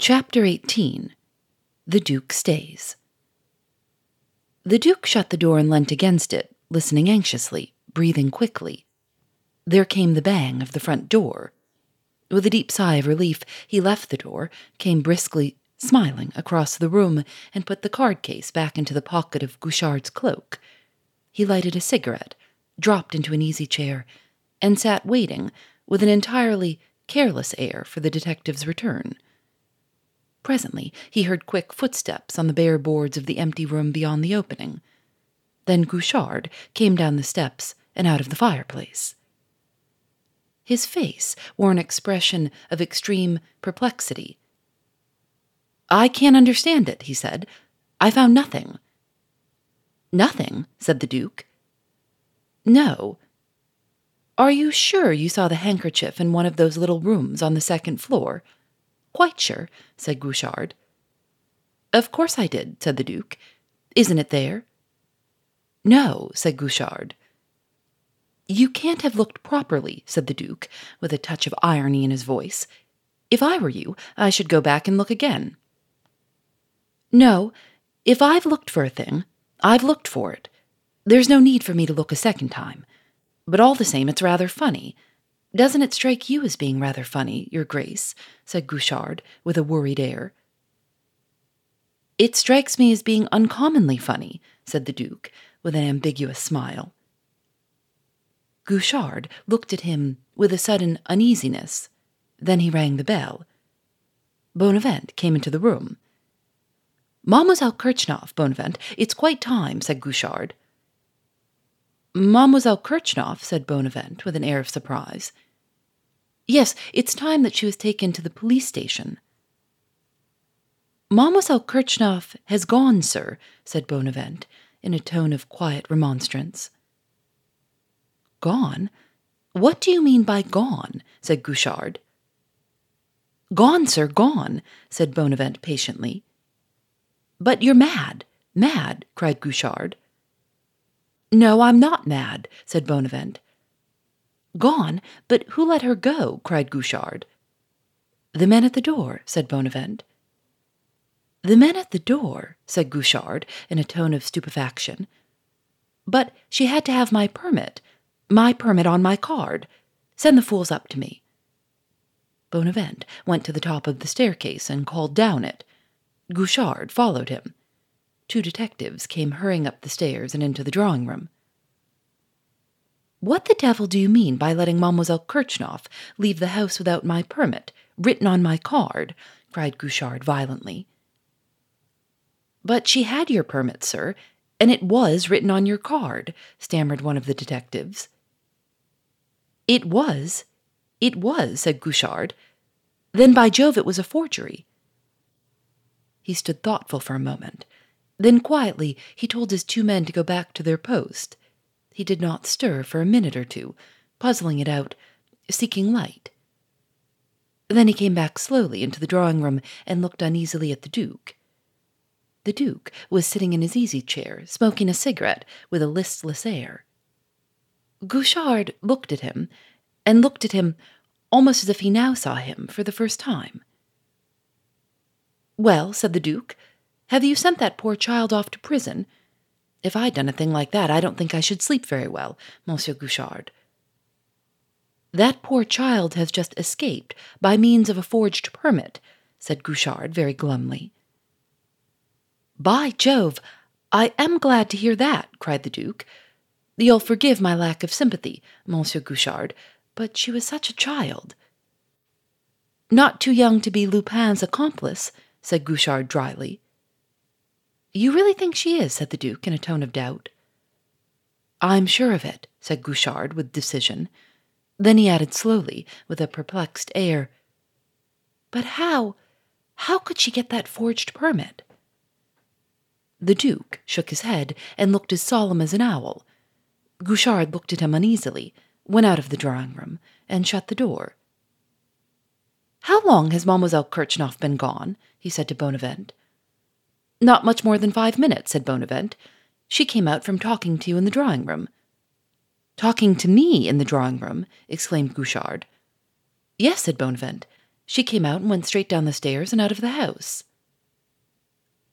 Chapter 18 The Duke Stays. The Duke shut the door and leant against it, listening anxiously, breathing quickly. There came the bang of the front door. With a deep sigh of relief, he left the door, came briskly, smiling, across the room, and put the card case back into the pocket of Guerchard's cloak. He lighted a cigarette, dropped into an easy chair, and sat waiting, with an entirely careless air, for the detective's return. Presently, he heard quick footsteps on the bare boards of the empty room beyond the opening. Then Guerchard came down the steps and out of the fireplace. His face wore an expression of extreme perplexity. I can't understand it, he said. I found nothing. Nothing, said the Duke. No. Are you sure you saw the handkerchief in one of those little rooms on the second floor? Quite sure, said Guerchard. Of course I did, said the Duke. Isn't it there? No, said Guerchard. You can't have looked properly, said the Duke, with a touch of irony in his voice. If I were you, I should go back and look again. No, if I've looked for a thing, I've looked for it. There's no need for me to look a second time. But all the same, it's rather funny. Doesn't it strike you as being rather funny, Your Grace? said Guerchard, with a worried air. It strikes me as being uncommonly funny, said the Duke, with an ambiguous smile. Guerchard looked at him with a sudden uneasiness. Then he rang the bell. Bonavent came into the room. Mademoiselle Kritchnoff, Bonavent, it's quite time, said Guerchard. Mademoiselle Kritchnoff, said Bonavent with an air of surprise. Yes, it's time that she was taken to the police station. Mademoiselle Kritchnoff has gone, sir, said Bonavent, in a tone of quiet remonstrance. Gone? What do you mean by gone? said Guerchard. Gone, sir, gone, said Bonavent patiently. But you're mad, mad, cried Guerchard. No, I'm not mad, said Bonavent. Gone? But who let her go? cried Guerchard. The men at the door, said Bonavent. The men at the door, said Guerchard, in a tone of stupefaction. But she had to have my permit, my permit on my card. Send the fools up to me. Bonavent went to the top of the staircase and called down it. Guerchard followed him. Two detectives came hurrying up the stairs and into the drawing room. What the devil do you mean by letting Mademoiselle Kritchnoff leave the house without my permit, written on my card? cried Guerchard violently. But she had your permit, sir, and it was written on your card, stammered one of the detectives. It was? It was, said Guerchard. Then by Jove, it was a forgery. He stood thoughtful for a moment. Then quietly he told his two men to go back to their post. He did not stir for a minute or two, puzzling it out, seeking light. Then he came back slowly into the drawing room and looked uneasily at the Duke. The Duke was sitting in his easy chair, smoking a cigarette with a listless air. Guerchard looked at him, and looked at him almost as if he now saw him for the first time. Well, said the Duke, have you sent that poor child off to prison? If I'd done a thing like that, I don't think I should sleep very well, Monsieur Guerchard. That poor child has just escaped by means of a forged permit, said Guerchard very glumly. By Jove, I am glad to hear that, cried the Duke. You'll forgive my lack of sympathy, Monsieur Guerchard, but she was such a child. Not too young to be Lupin's accomplice, said Guerchard dryly. You really think she is? said the Duke in a tone of doubt. I'm sure of it, said Guerchard with decision. Then he added slowly, with a perplexed air, But how, how could she get that forged permit? The Duke shook his head and looked as solemn as an owl. Guerchard looked at him uneasily, went out of the drawing room, and shut the door. How long has Mademoiselle Kritchnoff been gone? he said to Bonavent. Not much more than five minutes, said Bonavent. She came out from talking to you in the drawing room. Talking to me in the drawing room, exclaimed Guerchard. Yes, said Bonavent. She came out and went straight down the stairs and out of the house.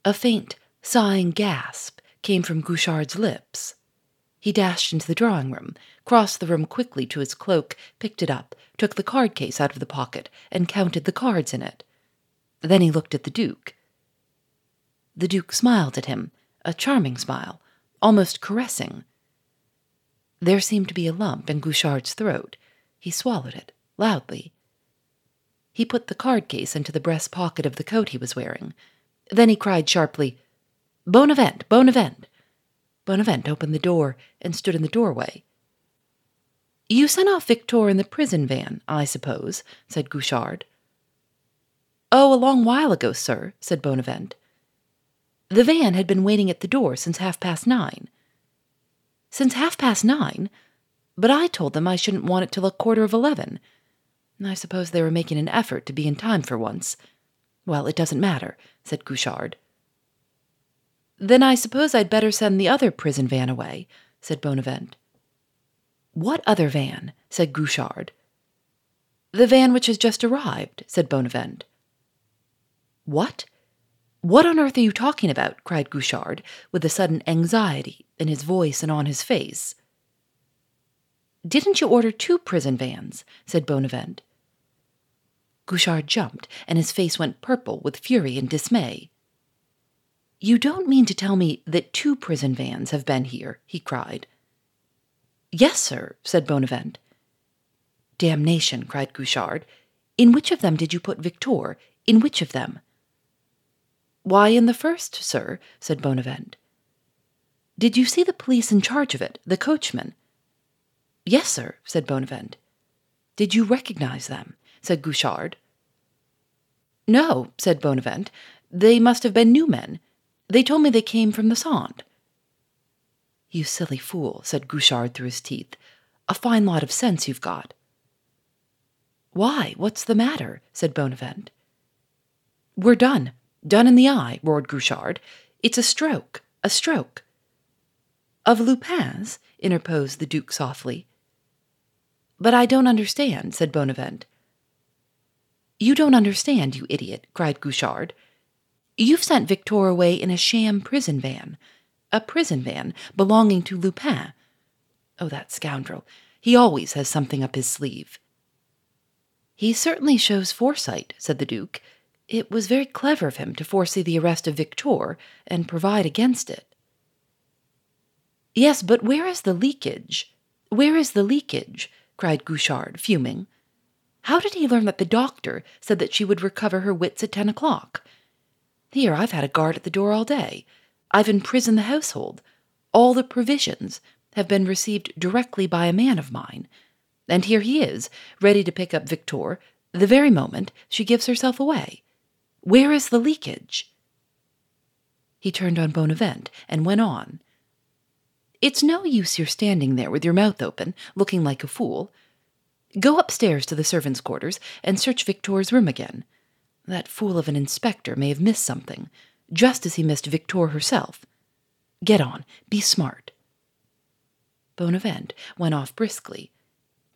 A faint, sighing gasp came from Guerchard's lips. He dashed into the drawing room, crossed the room quickly to his cloak, picked it up, took the card case out of the pocket, and counted the cards in it. Then he looked at the Duke. The Duke smiled at him, a charming smile, almost caressing. There seemed to be a lump in Guerchard's throat. He swallowed it, loudly. He put the card case into the breast pocket of the coat he was wearing. Then he cried sharply, Bonavent, Bonavent. Bonavent opened the door and stood in the doorway. You sent off Victor in the prison van, I suppose, said Guerchard. Oh, a long while ago, sir, said Bonavent. The van had been waiting at the door since half past nine. Since half past nine? But I told them I shouldn't want it till a quarter of eleven. I suppose they were making an effort to be in time for once. Well, it doesn't matter, said Guerchard. Then I suppose I'd better send the other prison van away, said Bonavent. What other van? said Guerchard. The van which has just arrived, said Bonavent. What? What on earth are you talking about? cried Guerchard, with a sudden anxiety in his voice and on his face. Didn't you order two prison vans? said Bonavent. Guerchard jumped, and his face went purple with fury and dismay. You don't mean to tell me that two prison vans have been here, he cried. Yes, sir, said Bonavent. Damnation, cried Guerchard. In which of them did you put Victor? In which of them? Why, in the first, sir, said Bonavent. Did you see the police in charge of it, the coachman? Yes, sir, said Bonavent. Did you recognize them? said Guerchard. No, said Bonavent. They must have been new men. They told me they came from the Santé. You silly fool, said Guerchard through his teeth. A fine lot of sense you've got. Why, what's the matter? said Bonavent. We're done, Done in the eye, roared Guerchard. It's a stroke, a stroke. Of Lupin's? interposed the Duke softly. But I don't understand, said Bonavent. You don't understand, you idiot, cried Guerchard. You've sent Victor away in a sham prison van. A prison van belonging to Lupin. Oh, that scoundrel. He always has something up his sleeve. He certainly shows foresight, said the Duke. It was very clever of him to foresee the arrest of Victor and provide against it. Yes, but where is the leakage? Where is the leakage? cried Guerchard, fuming. How did he learn that the doctor said that she would recover her wits at ten o'clock? Here, I've had a guard at the door all day. I've imprisoned the household. All the provisions have been received directly by a man of mine. And here he is, ready to pick up Victor the very moment she gives herself away. Where is the leakage? He turned on Bonavent and went on. It's no use your standing there with your mouth open, looking like a fool. Go upstairs to the servants' quarters and search Victor's room again. That fool of an inspector may have missed something, just as he missed Victor herself. Get on, be smart. Bonavent went off briskly.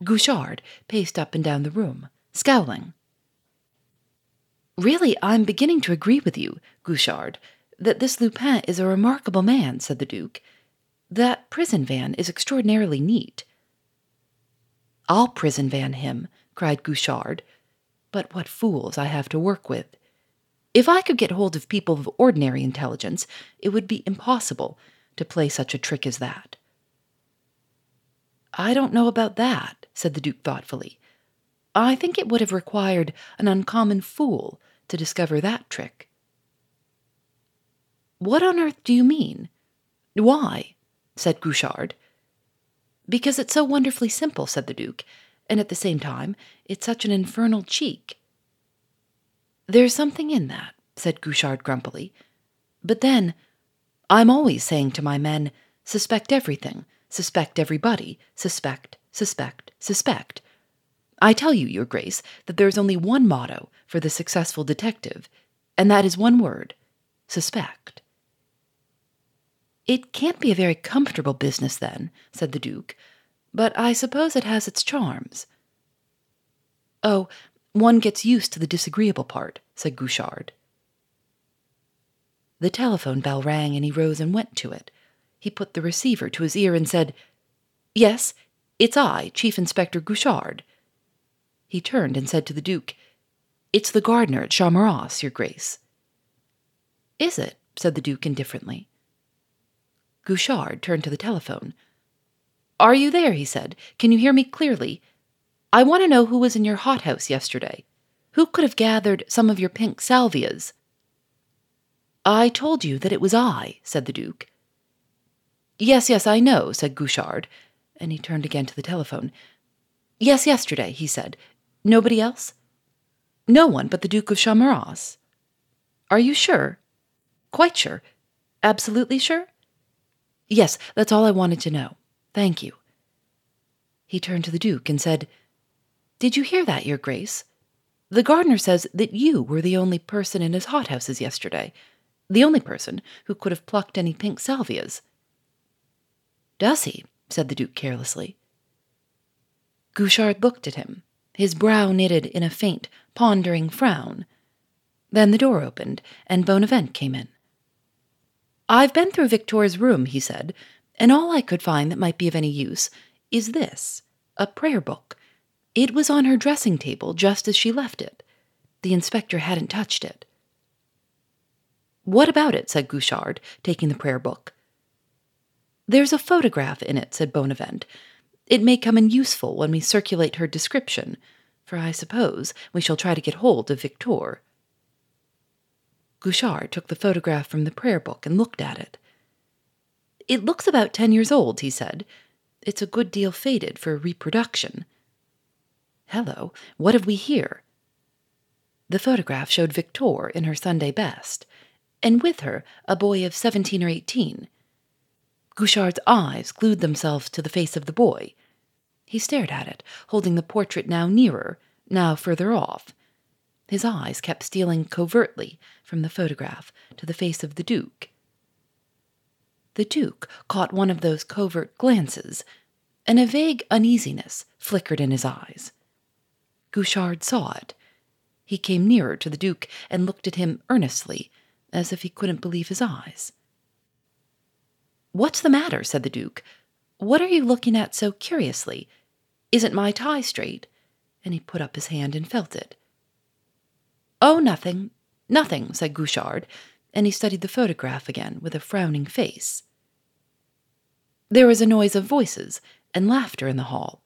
Guerchard paced up and down the room, scowling. Really, I'm beginning to agree with you, Guerchard, that this Lupin is a remarkable man, said the Duke. That prison van is extraordinarily neat. I'll prison van him, cried Guerchard. But what fools I have to work with. If I could get hold of people of ordinary intelligence, it would be impossible to play such a trick as that. I don't know about that, said the Duke thoughtfully. I think it would have required an uncommon fool to discover that trick. What on earth do you mean? Why? said Guerchard. Because it's so wonderfully simple, said the Duke, and at the same time, it's such an infernal cheek. There's something in that, said Guerchard grumpily. But then, I'm always saying to my men, suspect everything, suspect everybody, suspect, suspect, suspect. I tell you, Your Grace, that there is only one motto for the successful detective, and that is one word suspect. It can't be a very comfortable business, then, said the Duke, but I suppose it has its charms. Oh, one gets used to the disagreeable part, said Guerchard. The telephone bell rang, and he rose and went to it. He put the receiver to his ear and said, Yes, it's I, Chief Inspector Guerchard. He turned and said to the Duke, It's the gardener at Charmerace, Your Grace. Is it? said the Duke indifferently. Guerchard turned to the telephone. Are you there? he said. Can you hear me clearly? I want to know who was in your hothouse yesterday. Who could have gathered some of your pink salvias? I told you that it was I, said the Duke. Yes, yes, I know, said Guerchard, and he turned again to the telephone. Yes, yesterday, he said. Nobody else? No one but the Duke of Charmerace. Are you sure? Quite sure. Absolutely sure? Yes, that's all I wanted to know. Thank you. He turned to the Duke and said, Did you hear that, Your Grace? The gardener says that you were the only person in his hothouses yesterday, the only person who could have plucked any pink salvias. Does he? said the Duke carelessly. Guerchard looked at him, his brow knitted in a faint, pondering frown. Then the door opened, and Bonavent came in. I've been through Victor's room, he said, and all I could find that might be of any use is this a prayer book. It was on her dressing table just as she left it. The inspector hadn't touched it. What about it? said Guerchard, taking the prayer book. There's a photograph in it, said Bonavent. It may come in useful when we circulate her description, for I suppose we shall try to get hold of Victor. Guerchard took the photograph from the prayer book and looked at it. It looks about ten years old, he said. It's a good deal faded for reproduction. Hello, what have we here? The photograph showed Victor in her Sunday best, and with her a boy of seventeen or eighteen. Guerchard's eyes glued themselves to the face of the boy. He stared at it, holding the portrait now nearer, now further off, his eyes kept stealing covertly from the photograph to the face of the Duke. The Duke caught one of those covert glances, and a vague uneasiness flickered in his eyes. Guerchard saw it. He came nearer to the Duke and looked at him earnestly, as if he couldn't believe his eyes. What's the matter? said the Duke. What are you looking at so curiously? Isn't my tie straight? And he put up his hand and felt it. Oh, nothing, nothing, said Guerchard, and he studied the photograph again with a frowning face. There was a noise of voices and laughter in the hall.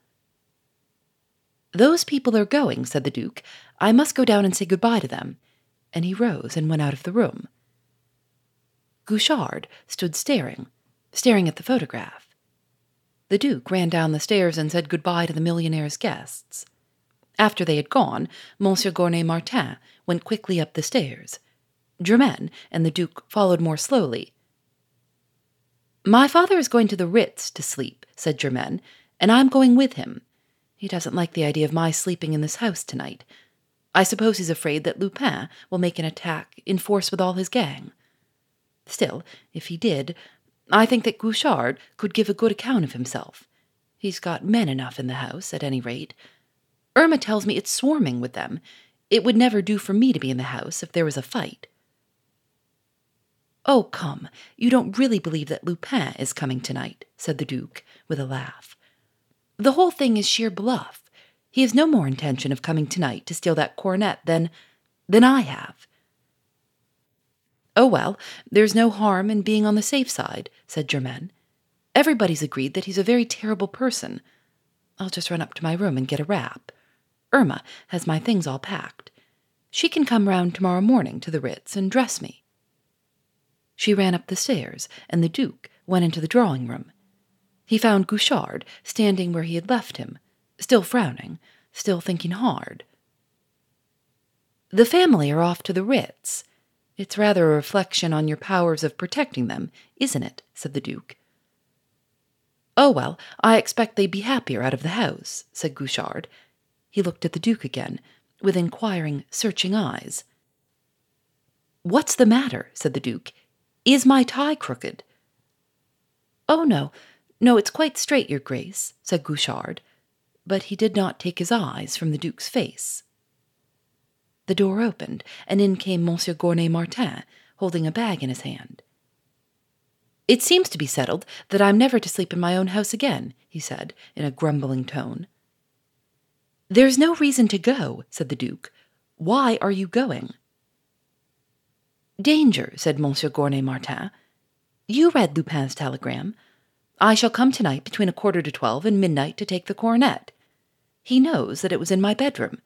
Those people are going, said the Duke. I must go down and say good-bye to them. And he rose and went out of the room. Guerchard stood staring, staring at the photograph. The Duke ran down the stairs and said good-bye to the millionaire's guests. After they had gone, Monsieur Gournay Martin went quickly up the stairs. Germaine and the Duke followed more slowly. My father is going to the Ritz to sleep, said Germaine, and I'm going with him. He doesn't like the idea of my sleeping in this house tonight. I suppose he's afraid that Lupin will make an attack in force with all his gang. Still, if he did, I think that Guerchard could give a good account of himself. He's got men enough in the house, at any rate. Irma tells me it's swarming with them. It would never do for me to be in the house if there was a fight. Oh, come, you don't really believe that Lupin is coming tonight, said the Duke, with a laugh. The whole thing is sheer bluff. He has no more intention of coming tonight to steal that coronet than. than I have. Oh, well, there's no harm in being on the safe side, said Germaine. Everybody's agreed that he's a very terrible person. I'll just run up to my room and get a wrap. Irma has my things all packed. She can come round tomorrow morning to the Ritz and dress me. She ran up the stairs, and the Duke went into the drawing room. He found Guerchard standing where he had left him, still frowning, still thinking hard. The family are off to the Ritz. It's rather a reflection on your powers of protecting them, isn't it? said the Duke. Oh, well, I expect they'd be happier out of the house, said Guerchard. He looked at the Duke again, with inquiring, searching eyes. What's the matter? said the Duke. Is my tie crooked? Oh, no, no, it's quite straight, Your Grace, said Guerchard, but he did not take his eyes from the Duke's face. The door opened, and in came Monsieur Gournay Martin, holding a bag in his hand. It seems to be settled that I'm never to sleep in my own house again, he said, in a grumbling tone. There's no reason to go, said the Duke. Why are you going? Danger, said Monsieur Gournay Martin. You read Lupin's telegram. I shall come tonight between a quarter to twelve and midnight to take the coronet. He knows that it was in my bedroom.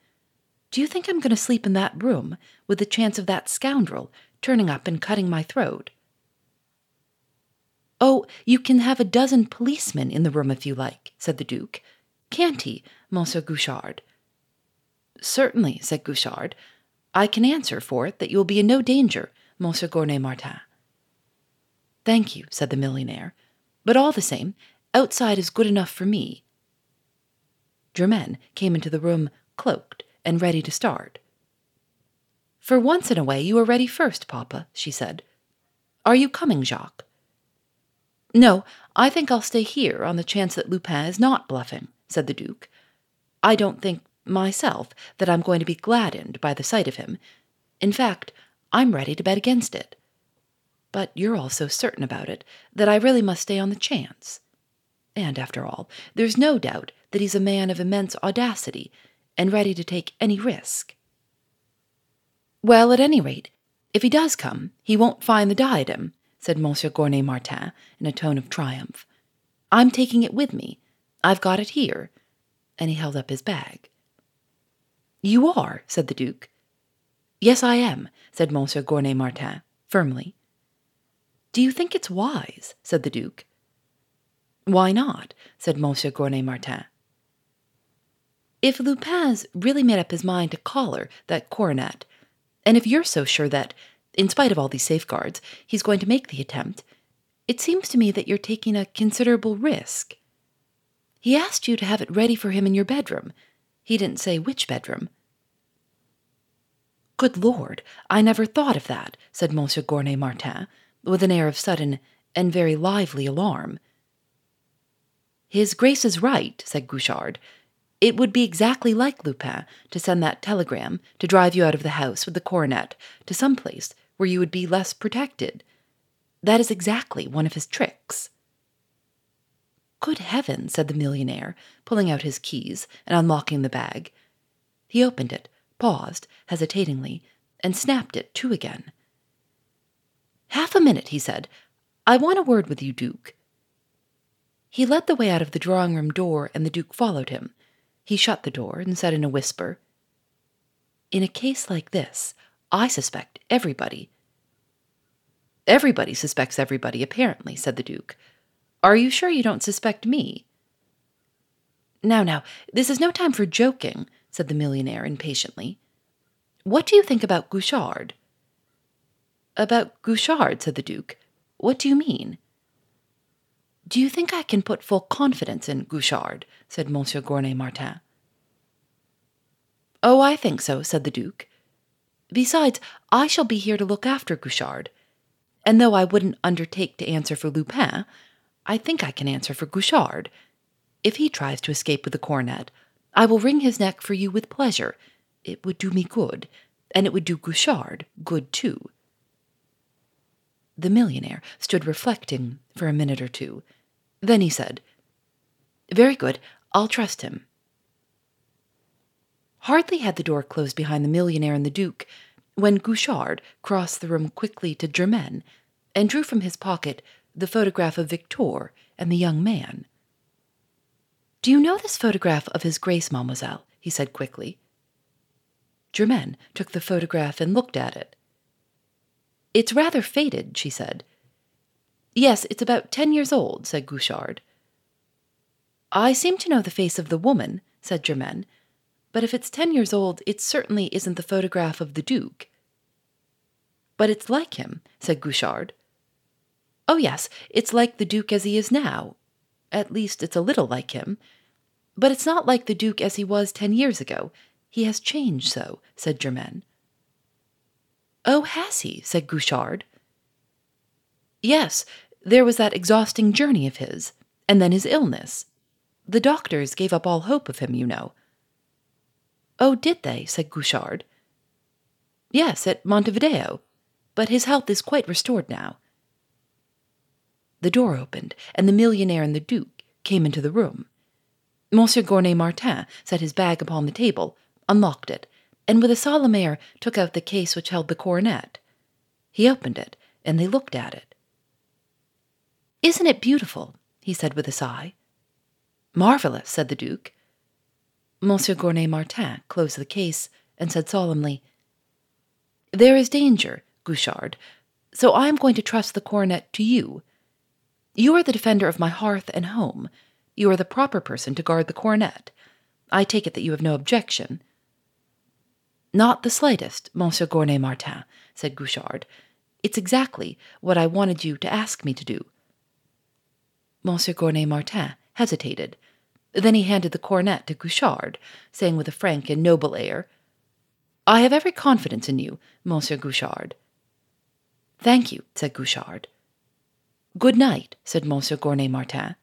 Do you think I'm going to sleep in that room with the chance of that scoundrel turning up and cutting my throat? Oh, you can have a dozen policemen in the room if you like, said the Duke. Can't he, Monsieur Guerchard? Certainly, said Guerchard. I can answer for it that you will be in no danger, Monsieur Gournay Martin. Thank you, said the millionaire. But all the same, outside is good enough for me. Germaine came into the room, cloaked and ready to start. For once in a way, you are ready first, Papa, she said. Are you coming, Jacques? No, I think I'll stay here on the chance that Lupin is not bluffing, said the Duke. I don't think, myself, that I'm going to be gladdened by the sight of him. In fact, I'm ready to bet against it. But you're all so certain about it that I really must stay on the chance. And after all, there's no doubt that he's a man of immense audacity and ready to take any risk. Well, at any rate, if he does come, he won't find the diadem, said Monsieur Gournay Martin in a tone of triumph. I'm taking it with me. I've got it here. And he held up his bag. You are, said the Duke. Yes, I am, said Monsieur Gournay Martin, firmly. Do you think it's wise? said the Duke. Why not? said Monsieur Gournay Martin. If Lupin's really made up his mind to collar that coronet, and if you're so sure that, in spite of all these safeguards, he's going to make the attempt, it seems to me that you're taking a considerable risk. He asked you to have it ready for him in your bedroom. He didn't say which bedroom. Good Lord, I never thought of that, said Monsieur Gournay Martin, with an air of sudden and very lively alarm. His Grace is right, said Guerchard. It would be exactly like Lupin to send that telegram to drive you out of the house with the coronet to some place where you would be less protected. That is exactly one of his tricks. Good heavens, said the millionaire, pulling out his keys and unlocking the bag. He opened it, paused hesitatingly, and snapped it to again. Half a minute, he said. I want a word with you, Duke. He led the way out of the drawing room door, and the Duke followed him. He shut the door and said in a whisper, In a case like this, I suspect everybody. Everybody suspects everybody, apparently, said the Duke. Are you sure you don't suspect me? Now, now, this is no time for joking, said the millionaire impatiently. What do you think about Guerchard? About Guerchard, said the Duke. What do you mean? Do you think I can put full confidence in Guerchard? said Monsieur Gournay Martin. Oh, I think so, said the Duke. Besides, I shall be here to look after Guerchard. And though I wouldn't undertake to answer for Lupin, I think I can answer for Guerchard. If he tries to escape with the coronet, I will wring his neck for you with pleasure. It would do me good, and it would do Guerchard good too. The millionaire stood reflecting for a minute or two. Then he said, Very good, I'll trust him. Hardly had the door closed behind the millionaire and the Duke when Guerchard crossed the room quickly to Germaine and drew from his pocket the photograph of Victor and the young man. Do you know this photograph of his grace, mademoiselle? he said quickly. Germaine took the photograph and looked at it. It's rather faded, she said. Yes, it's about ten years old, said Guerchard. I seem to know the face of the woman, said Germaine, but if it's ten years old, it certainly isn't the photograph of the Duke. But it's like him, said Guerchard. Oh, yes, it's like the Duke as he is now. At least it's a little like him. But it's not like the Duke as he was ten years ago. He has changed so, said Germaine. Oh, has he? said Guerchard. Yes, there was that exhausting journey of his, and then his illness. The doctors gave up all hope of him, you know. Oh, did they? said Guerchard. Yes, at Montevideo, but his health is quite restored now. The door opened, and the millionaire and the Duke came into the room. Monsieur Gournay Martin set his bag upon the table, unlocked it, and with a solemn air took out the case which held the coronet. He opened it, and they looked at it. Isn't it beautiful? he said with a sigh. Marvelous, said the Duke. Monsieur Gournay Martin closed the case and said solemnly, There is danger, Guerchard, so I am going to trust the coronet to you. You are the defender of my hearth and home. You are the proper person to guard the coronet. I take it that you have no objection. Not the slightest, Monsieur Gournay Martin, said Guerchard. It's exactly what I wanted you to ask me to do. Monsieur Gournay Martin hesitated. Then he handed the coronet to Guerchard, saying with a frank and noble air, I have every confidence in you, Monsieur Guerchard. Thank you, said Guerchard. Good night, said Monsieur Gournay Martin.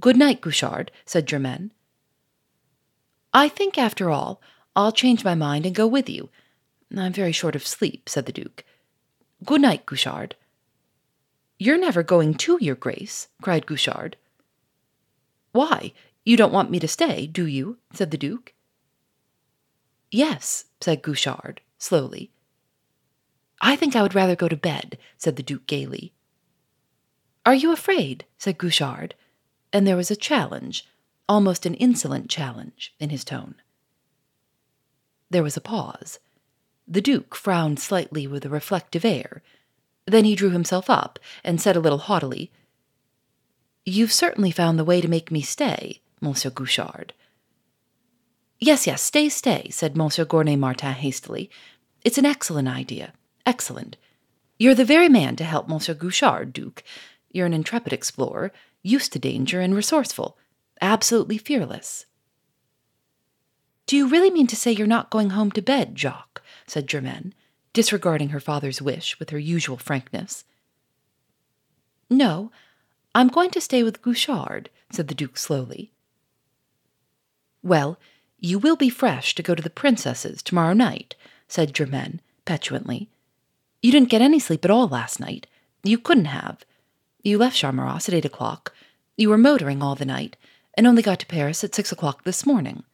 Good night, Guerchard, said Germaine. I think, after all, I'll change my mind and go with you. I'm very short of sleep, said the Duke. Good night, Guerchard. You're never going to, Your Grace, cried Guerchard. Why, you don't want me to stay, do you? said the Duke. Yes, said Guerchard, slowly. I think I would rather go to bed, said the Duke gaily. Are you afraid? said Guerchard, and there was a challenge, almost an insolent challenge, in his tone. There was a pause. The Duke frowned slightly with a reflective air. Then he drew himself up and said a little haughtily, You've certainly found the way to make me stay, Monsieur Guerchard. Yes, yes, stay, stay, said Monsieur Gournay Martin hastily. It's an excellent idea. Excellent. You're the very man to help Monsieur Guerchard, Duke. You're an intrepid explorer, used to danger and resourceful, absolutely fearless. Do you really mean to say you're not going home to bed, Jacques? said Germaine, disregarding her father's wish with her usual frankness. No, I'm going to stay with Guerchard, said the Duke slowly. Well, you will be fresh to go to the princess's tomorrow night, said Germaine petulantly. You didn't get any sleep at all last night. You couldn't have. You left Charmerace at eight o'clock. You were motoring all the night, and only got to Paris at six o'clock this morning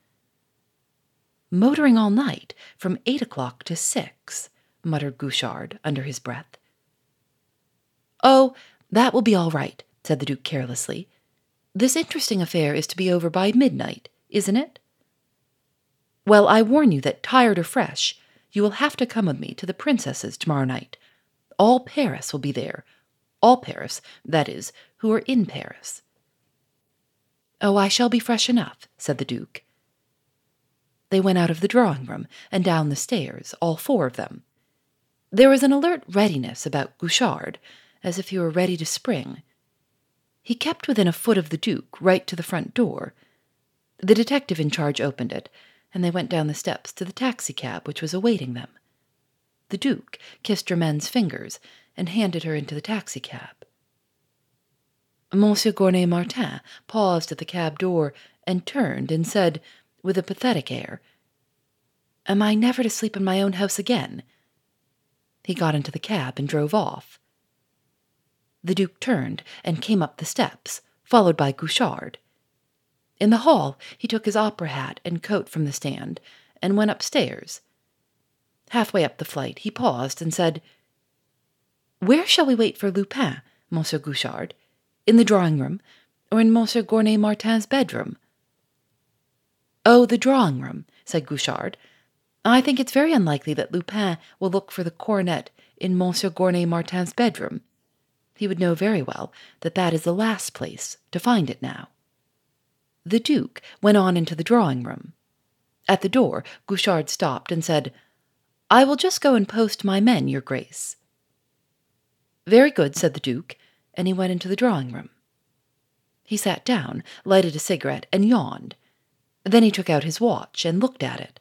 motoring all night from eight o'clock to six, muttered Guerchard under his breath. Oh, that will be all right, said the Duke carelessly. This interesting affair is to be over by midnight, isn't it? Well, I warn you that, tired or fresh, you will have to come with me to the princess's tomorrow night. All Paris will be there. All Paris, that is, who are in Paris. Oh, I shall be fresh enough, said the Duke. They went out of the drawing room and down the stairs, all four of them. There was an alert readiness about Guerchard, as if he were ready to spring. He kept within a foot of the Duke, right to the front door. The detective in charge opened it, and they went down the steps to the taxicab which was awaiting them. The Duke kissed Germaine's fingers and handed her into the taxicab. Monsieur Gournay Martin paused at the cab door and turned and said, with a pathetic air, Am I never to sleep in my own house again? He got into the cab and drove off. The Duke turned and came up the steps, followed by Guerchard. In the hall, he took his opera hat and coat from the stand and went upstairs. Halfway up the flight, he paused and said, Where shall we wait for Lupin, Monsieur Guerchard? In the drawing room, or in Monsieur Gournay Martin's bedroom? Oh, the drawing room, said Guerchard. I think it's very unlikely that Lupin will look for the coronet in Monsieur Gournay Martin's bedroom. He would know very well that that is the last place to find it now. The Duke went on into the drawing room. At the door, Guerchard stopped and said, I will just go and post my men, Your Grace. Very good, said the Duke, and he went into the drawing room. He sat down, lighted a cigarette, and yawned. Then he took out his watch and looked at it.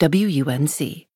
WUNC.